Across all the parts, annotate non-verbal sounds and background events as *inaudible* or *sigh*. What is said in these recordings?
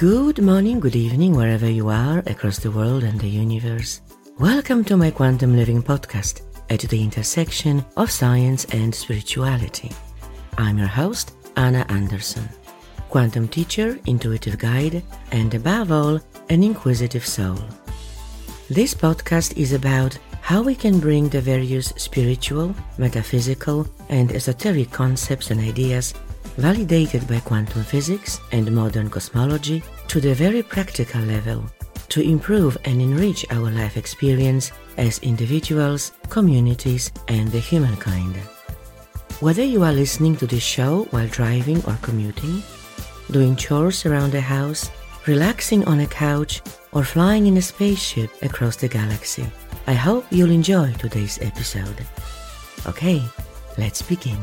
Good morning, good evening, wherever you are across the world and the universe. Welcome to my Quantum Living podcast at the intersection of science and spirituality. I'm your host, Anna Anderson, quantum teacher, intuitive guide, and above all, an inquisitive soul. This podcast is about how we can bring the various spiritual, metaphysical, and esoteric concepts and ideas validated by quantum physics and modern cosmology to the very practical level to improve and enrich our life experience as individuals, communities, and the humankind. Whether you are listening to this show while driving or commuting, doing chores around the house, relaxing on a couch, or flying in a spaceship across the galaxy, I hope you'll enjoy today's episode. Okay, let's begin.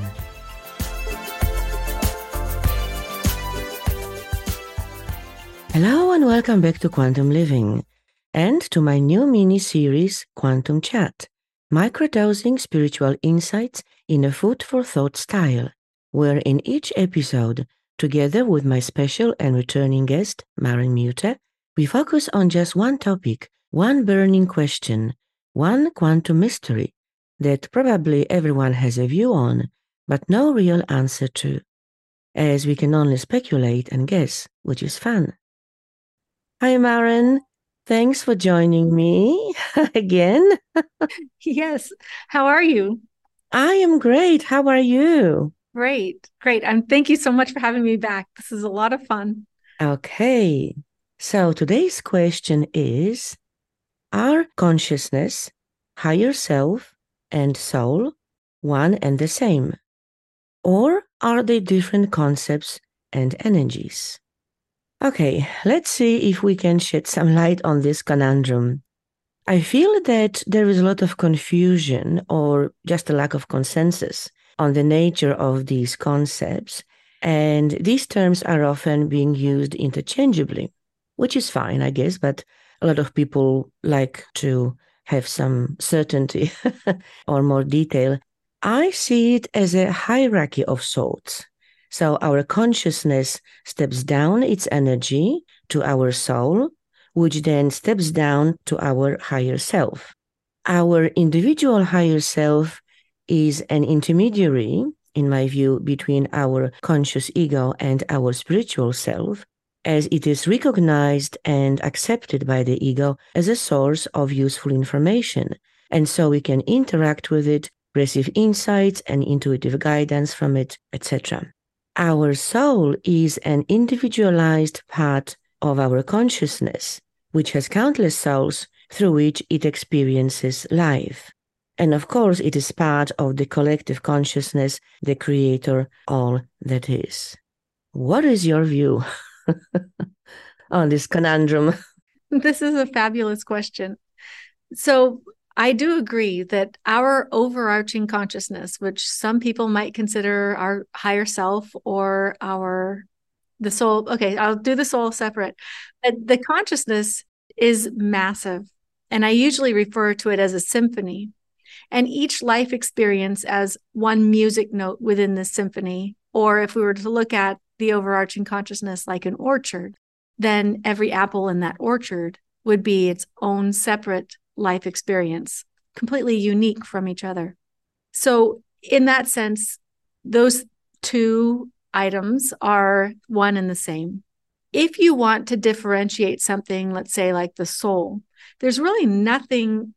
Hello and welcome back to Quantum Living and to my new mini series, Quantum Chat Microdosing Spiritual Insights in a Food for Thought style, where in each episode, together with my special and returning guest, Maren Muter, we focus on just one topic, one burning question, one quantum mystery that probably everyone has a view on, but no real answer to, as we can only speculate and guess, which is fun. Hi, Maren. Thanks for joining me *laughs* again. yes. How are you? I am great. How are you? Great. Great. And thank you so much for having me back. This is a lot of fun. Okay. So today's question is Are consciousness, higher self, and soul one and the same? Or are they different concepts and energies? Okay, let's see if we can shed some light on this conundrum. I feel that there is a lot of confusion or just a lack of consensus on the nature of these concepts, and these terms are often being used interchangeably, which is fine, I guess, but a lot of people like to have some certainty *laughs* or more detail. I see it as a hierarchy of sorts so our consciousness steps down its energy to our soul, which then steps down to our higher self. Our individual higher self is an intermediary, in my view, between our conscious ego and our spiritual self, as it is recognized and accepted by the ego as a source of useful information. And so we can interact with it, receive insights and intuitive guidance from it, etc. Our soul is an individualized part of our consciousness, which has countless souls through which it experiences life. And of course, it is part of the collective consciousness, the creator, all that is. What is your view *laughs* on this conundrum? *laughs* This is a fabulous question. So, I do agree that our overarching consciousness, which some people might consider our higher self or our the soul, okay, I'll do the soul separate. But the consciousness is massive. And I usually refer to it as a symphony. And each life experience as one music note within this symphony. Or if we were to look at the overarching consciousness like an orchard, then every apple in that orchard would be its own separate life experience, completely unique from each other. So, in that sense, those two items are one and the same. If you want to differentiate something, let's say like the soul, there's really nothing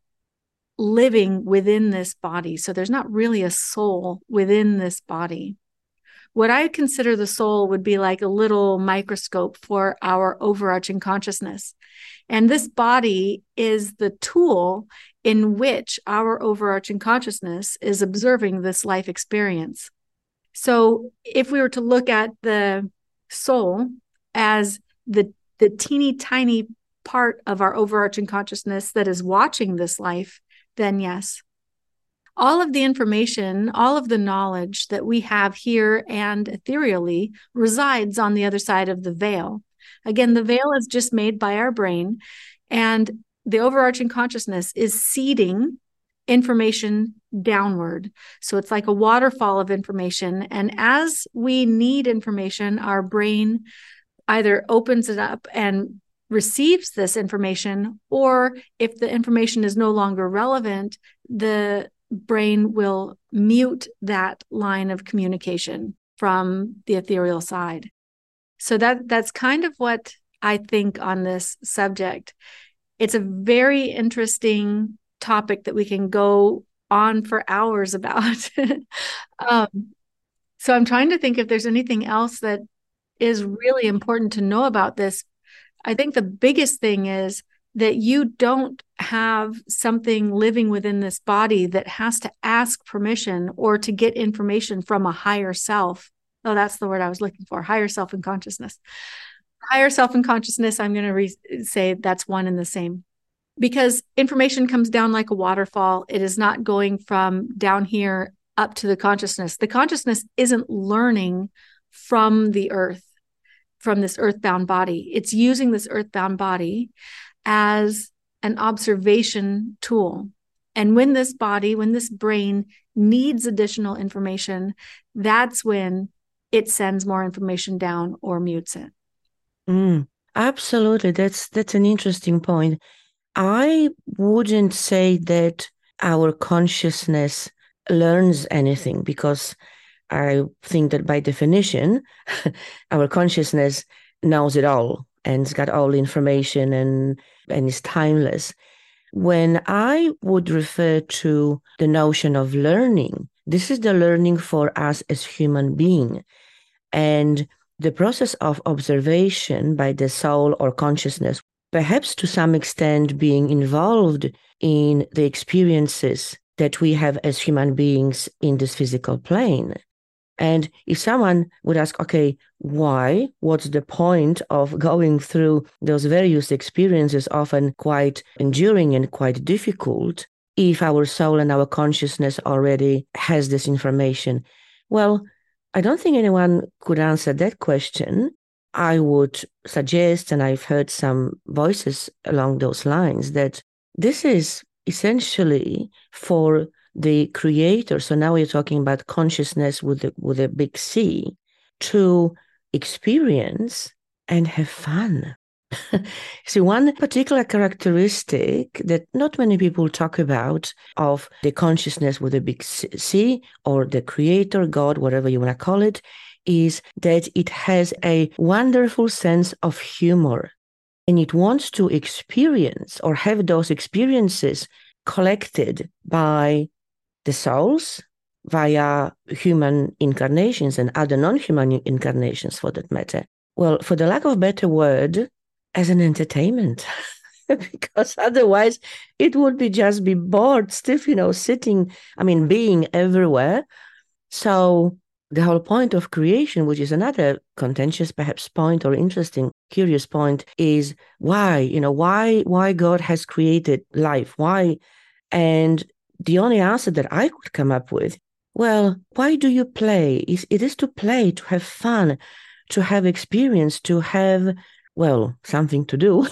living within this body. So there's not really a soul within this body. What I consider the soul would be like a little microscope for our overarching consciousness. And this body is the tool in which our overarching consciousness is observing this life experience. So if we were to look at the soul as the, the teeny tiny part of our overarching consciousness that is watching this life, then yes. All of the information, all of the knowledge that we have here and ethereally resides on the other side of the veil. Again, the veil is just made by our brain, and the overarching consciousness is seeding information downward. So it's like a waterfall of information. And as we need information, our brain either opens it up and receives this information, or if the information is no longer relevant, the brain will mute that line of communication from the ethereal side. So that that's kind of what I think on this subject. It's a very interesting topic that we can go on for hours about. *laughs* um, so I'm trying to think if there's anything else that is really important to know about this. I think the biggest thing is that you don't have something living within this body that has to ask permission or to get information from a higher self Oh, that's the word I was looking for higher self and consciousness. Higher self and consciousness, I'm going to re- say that's one and the same because information comes down like a waterfall. It is not going from down here up to the consciousness. The consciousness isn't learning from the earth, from this earthbound body. It's using this earthbound body as an observation tool. And when this body, when this brain needs additional information, that's when it sends more information down or mutes it. Mm, absolutely. That's that's an interesting point. I wouldn't say that our consciousness learns anything because I think that by definition, *laughs* our consciousness knows it all and it's got all the information and and is timeless. When I would refer to the notion of learning, this is the learning for us as human being. And the process of observation by the soul or consciousness, perhaps to some extent being involved in the experiences that we have as human beings in this physical plane. And if someone would ask, okay, why? What's the point of going through those various experiences, often quite enduring and quite difficult, if our soul and our consciousness already has this information? Well, I don't think anyone could answer that question. I would suggest, and I've heard some voices along those lines, that this is essentially for the creator. So now we're talking about consciousness with the, with a big C to experience and have fun. *laughs* See, one particular characteristic that not many people talk about of the consciousness with a big C or the creator, God, whatever you want to call it, is that it has a wonderful sense of humor and it wants to experience or have those experiences collected by the souls via human incarnations and other non human incarnations for that matter. Well, for the lack of better word, as an entertainment. *laughs* Because otherwise it would be just be bored stiff you know sitting i mean being everywhere. So the whole point of creation which is another contentious perhaps point or interesting curious point is why you know why why god has created life? Why? And the only answer that i could come up with well why do you play it is to play to have fun to have experience to have well, something to do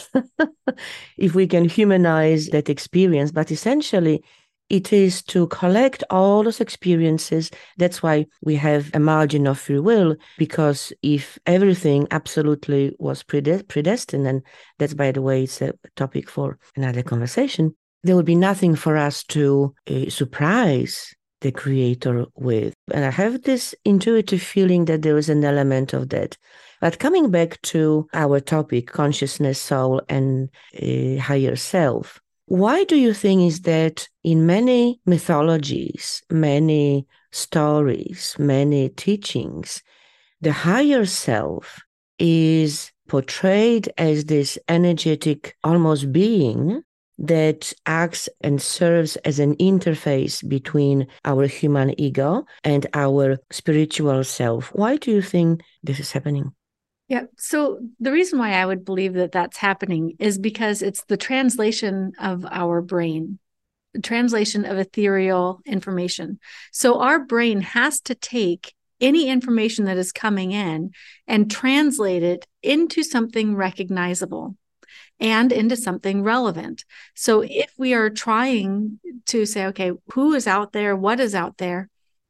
*laughs* if we can humanize that experience. But essentially, it is to collect all those experiences. That's why we have a margin of free will, because if everything absolutely was predestined, and that's, by the way, it's a topic for another conversation, there would be nothing for us to uh, surprise the creator with. And I have this intuitive feeling that there is an element of that. But coming back to our topic, consciousness, soul, and uh, higher self, why do you think is that in many mythologies, many stories, many teachings, the higher self is portrayed as this energetic, almost being that acts and serves as an interface between our human ego and our spiritual self. Why do you think this is happening? Yeah. So the reason why I would believe that that's happening is because it's the translation of our brain, the translation of ethereal information. So our brain has to take any information that is coming in and translate it into something recognizable and into something relevant. So if we are trying to say, okay, who is out there? What is out there?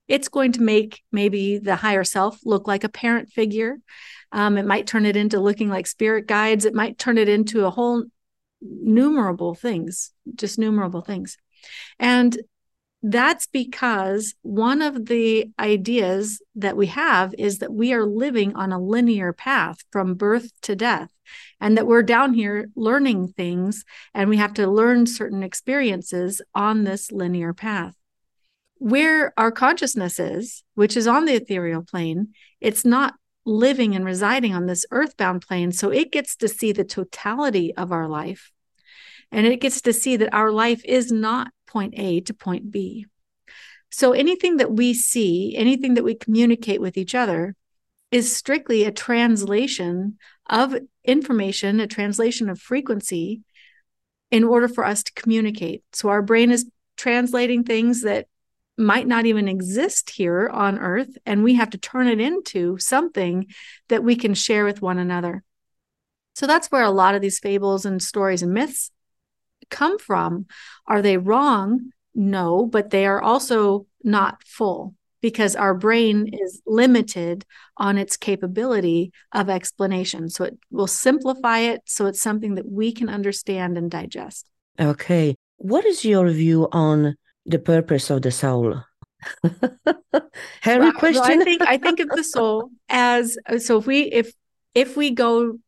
it's going to make maybe the higher self look like a parent figure. Um, it might turn it into looking like spirit guides. It might turn it into a whole numerable things, just numerable things. And that's because one of the ideas that we have is that we are living on a linear path from birth to death, and that we're down here learning things and we have to learn certain experiences on this linear path. Where our consciousness is, which is on the ethereal plane, it's not living and residing on this earthbound plane. So it gets to see the totality of our life. And it gets to see that our life is not point A to point B. So anything that we see, anything that we communicate with each other, is strictly a translation of information, a translation of frequency in order for us to communicate. So our brain is translating things that might not even exist here on earth and we have to turn it into something that we can share with one another. So that's where a lot of these fables and stories and myths come from. Are they wrong? No, but they are also not full because our brain is limited on its capability of explanation. So it will simplify it so it's something that we can understand and digest. Okay. What is your view on the purpose of the soul? *laughs* Harry well, question. Well, I think I think of the soul as so if we if if we go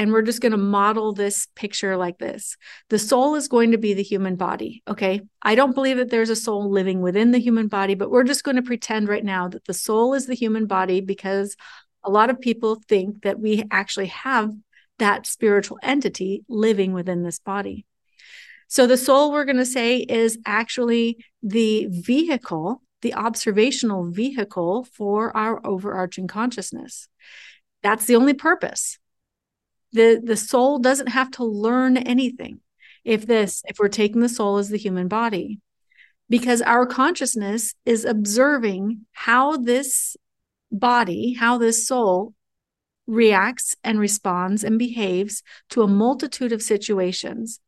and we're just going to model this picture like this. The soul is going to be the human body. Okay. I don't believe that there's a soul living within the human body, but we're just going to pretend right now that the soul is the human body because a lot of people think that we actually have that spiritual entity living within this body. So the soul, we're going to say, is actually the vehicle, the observational vehicle for our overarching consciousness. That's the only purpose the the soul doesn't have to learn anything if this if we're taking the soul as the human body. Because our consciousness is observing how this body how this soul reacts and responds and behaves to a multitude of situations.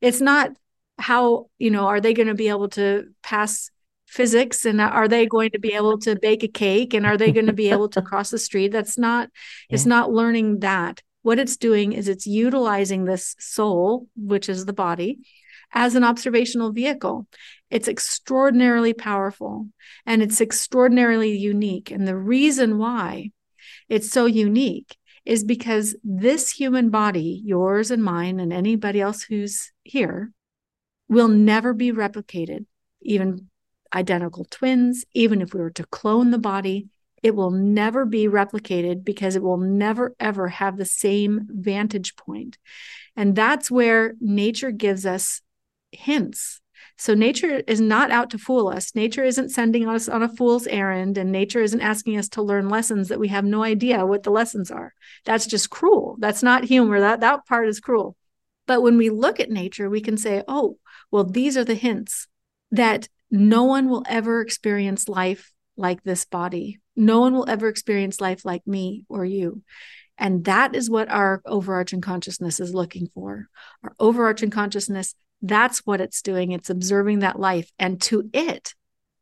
It's not how you know are they going to be able to pass physics and are they going to be able to bake a cake and are they going to be able to *laughs* cross the street? That's not yeah. it's not learning that what it's doing is it's utilizing this soul, which is the body, as an observational vehicle. It's extraordinarily powerful and it's extraordinarily unique. And the reason why it's so unique is because this human body, yours and mine, and anybody else who's here, will never be replicated, even identical twins, even if we were to clone the body, it will never be replicated because it will never ever have the same vantage point. And that's where nature gives us hints. So nature is not out to fool us. Nature isn't sending us on a fool's errand and nature isn't asking us to learn lessons that we have no idea what the lessons are. That's just cruel. That's not humor. That that part is cruel. But when we look at nature we can say oh well these are the hints that no one will ever experience life like this body no one will ever experience life like me or you. And that is what our overarching consciousness is looking for. Our overarching consciousness, that's what it's doing. It's observing that life. And to it,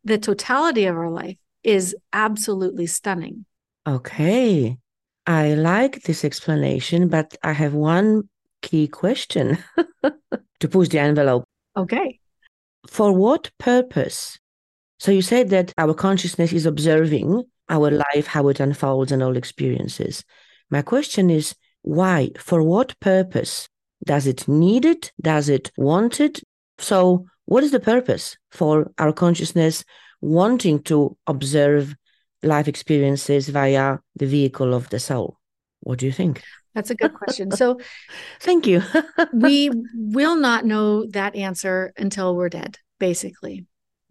the totality of our life is absolutely stunning. Okay. I like this explanation, but I have one key question *laughs* to push the envelope. Okay. For what purpose? So you said that our consciousness is observing our life, how it unfolds, and all experiences. My question is why? For what purpose? Does it need it? Does it want it? So, what is the purpose for our consciousness wanting to observe life experiences via the vehicle of the soul? What do you think? That's a good question. So, *laughs* thank you. *laughs* we will not know that answer until we're dead, basically.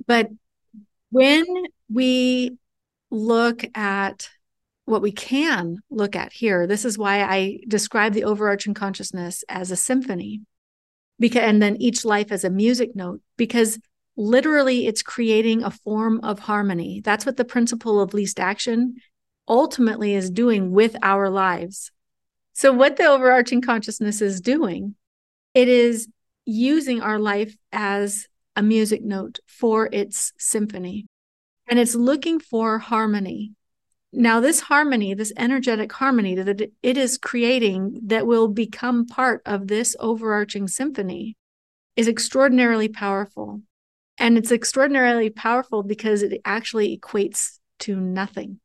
But when we look at what we can look at here. This is why I describe the overarching consciousness as a symphony. Because and then each life as a music note because literally it's creating a form of harmony. That's what the principle of least action ultimately is doing with our lives. So what the overarching consciousness is doing, it is using our life as a music note for its symphony. and it's looking for harmony. Now, this harmony, this energetic harmony that it is creating that will become part of this overarching symphony is extraordinarily powerful. And it's extraordinarily powerful because it actually equates to nothing.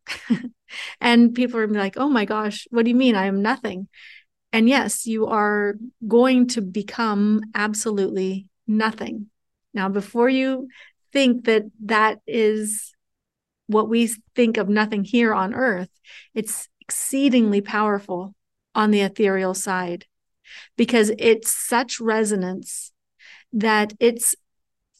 *laughs* and people are like, oh my gosh, what do you mean I am nothing? And yes, you are going to become absolutely nothing. Now, before you think that that is what we think of nothing here on earth, it's exceedingly powerful on the ethereal side because it's such resonance that it's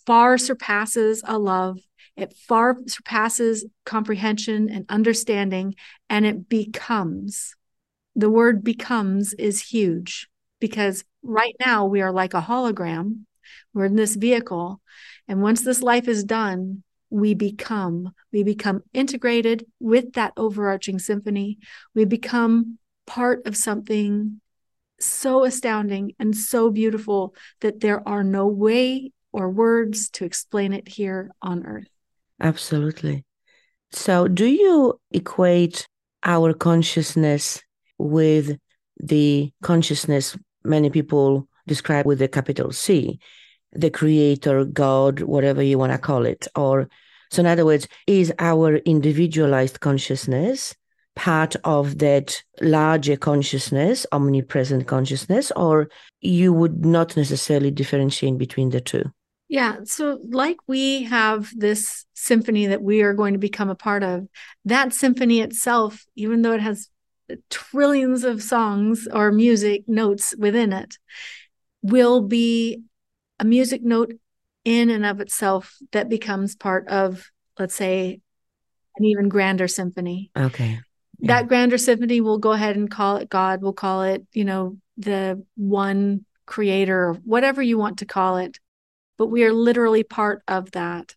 far surpasses a love it far surpasses comprehension and understanding and it becomes the word becomes is huge because right now we are like a hologram we're in this vehicle. And once this life is done we become we become integrated with that overarching symphony. We become part of something so astounding and so beautiful that there are no way or words to explain it here on earth. Absolutely. So do you equate our consciousness with the consciousness many people describe with the capital C the creator, God, whatever you want to call it. Or, so in other words, is our individualized consciousness part of that larger consciousness, omnipresent consciousness, or you would not necessarily differentiate between the two? Yeah. So, like we have this symphony that we are going to become a part of, that symphony itself, even though it has trillions of songs or music notes within it, will be a music note in and of itself that becomes part of, let's say, an even grander symphony. Okay. Yeah. That grander symphony, we'll go ahead and call it God. We'll call it, you know, the one creator, whatever you want to call it. But we are literally part of that.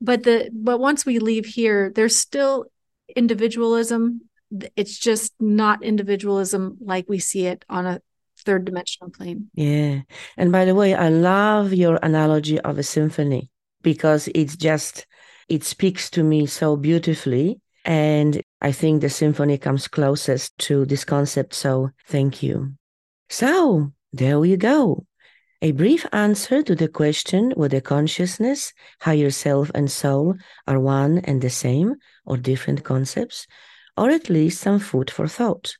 But the but once we leave here, there's still individualism. It's just not individualism like we see it on a third dimensional plane. Yeah. And by the way, I love your analogy of a symphony because it's just, it speaks to me so beautifully. And I think the symphony comes closest to this concept. So thank you. So there we go. A brief answer to the question whether consciousness, higher self, and soul are one and the same or different concepts, or at least some food for thought.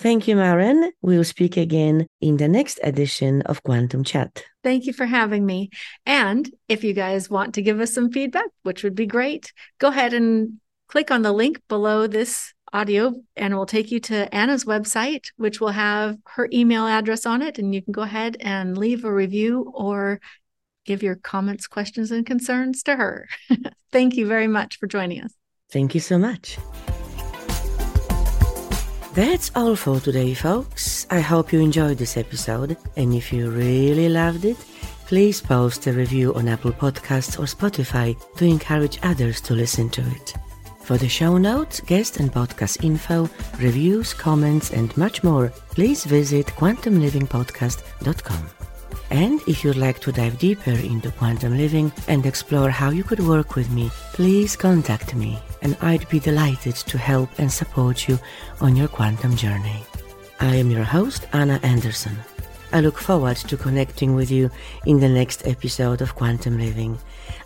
Thank you, Maren. We'll speak again in the next edition of Quantum Chat. Thank you for having me. And if you guys want to give us some feedback, which would be great, go ahead and click on the link below this audio and it will take you to Anna's website, which will have her email address on it. And you can go ahead and leave a review or give your comments, questions, and concerns to her. *laughs* Thank you very much for joining us. Thank you so much. That's all for today, folks. I hope you enjoyed this episode, and if you really loved it, please post a review on Apple Podcasts or Spotify to encourage others to listen to it. For the show notes, guest and podcast info, reviews, comments, and much more, please visit quantumlivingpodcast.com. And if you'd like to dive deeper into quantum living and explore how you could work with me, please contact me and I'd be delighted to help and support you on your quantum journey. I am your host, Anna Anderson. I look forward to connecting with you in the next episode of Quantum Living.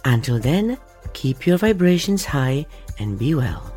Until then, keep your vibrations high and be well.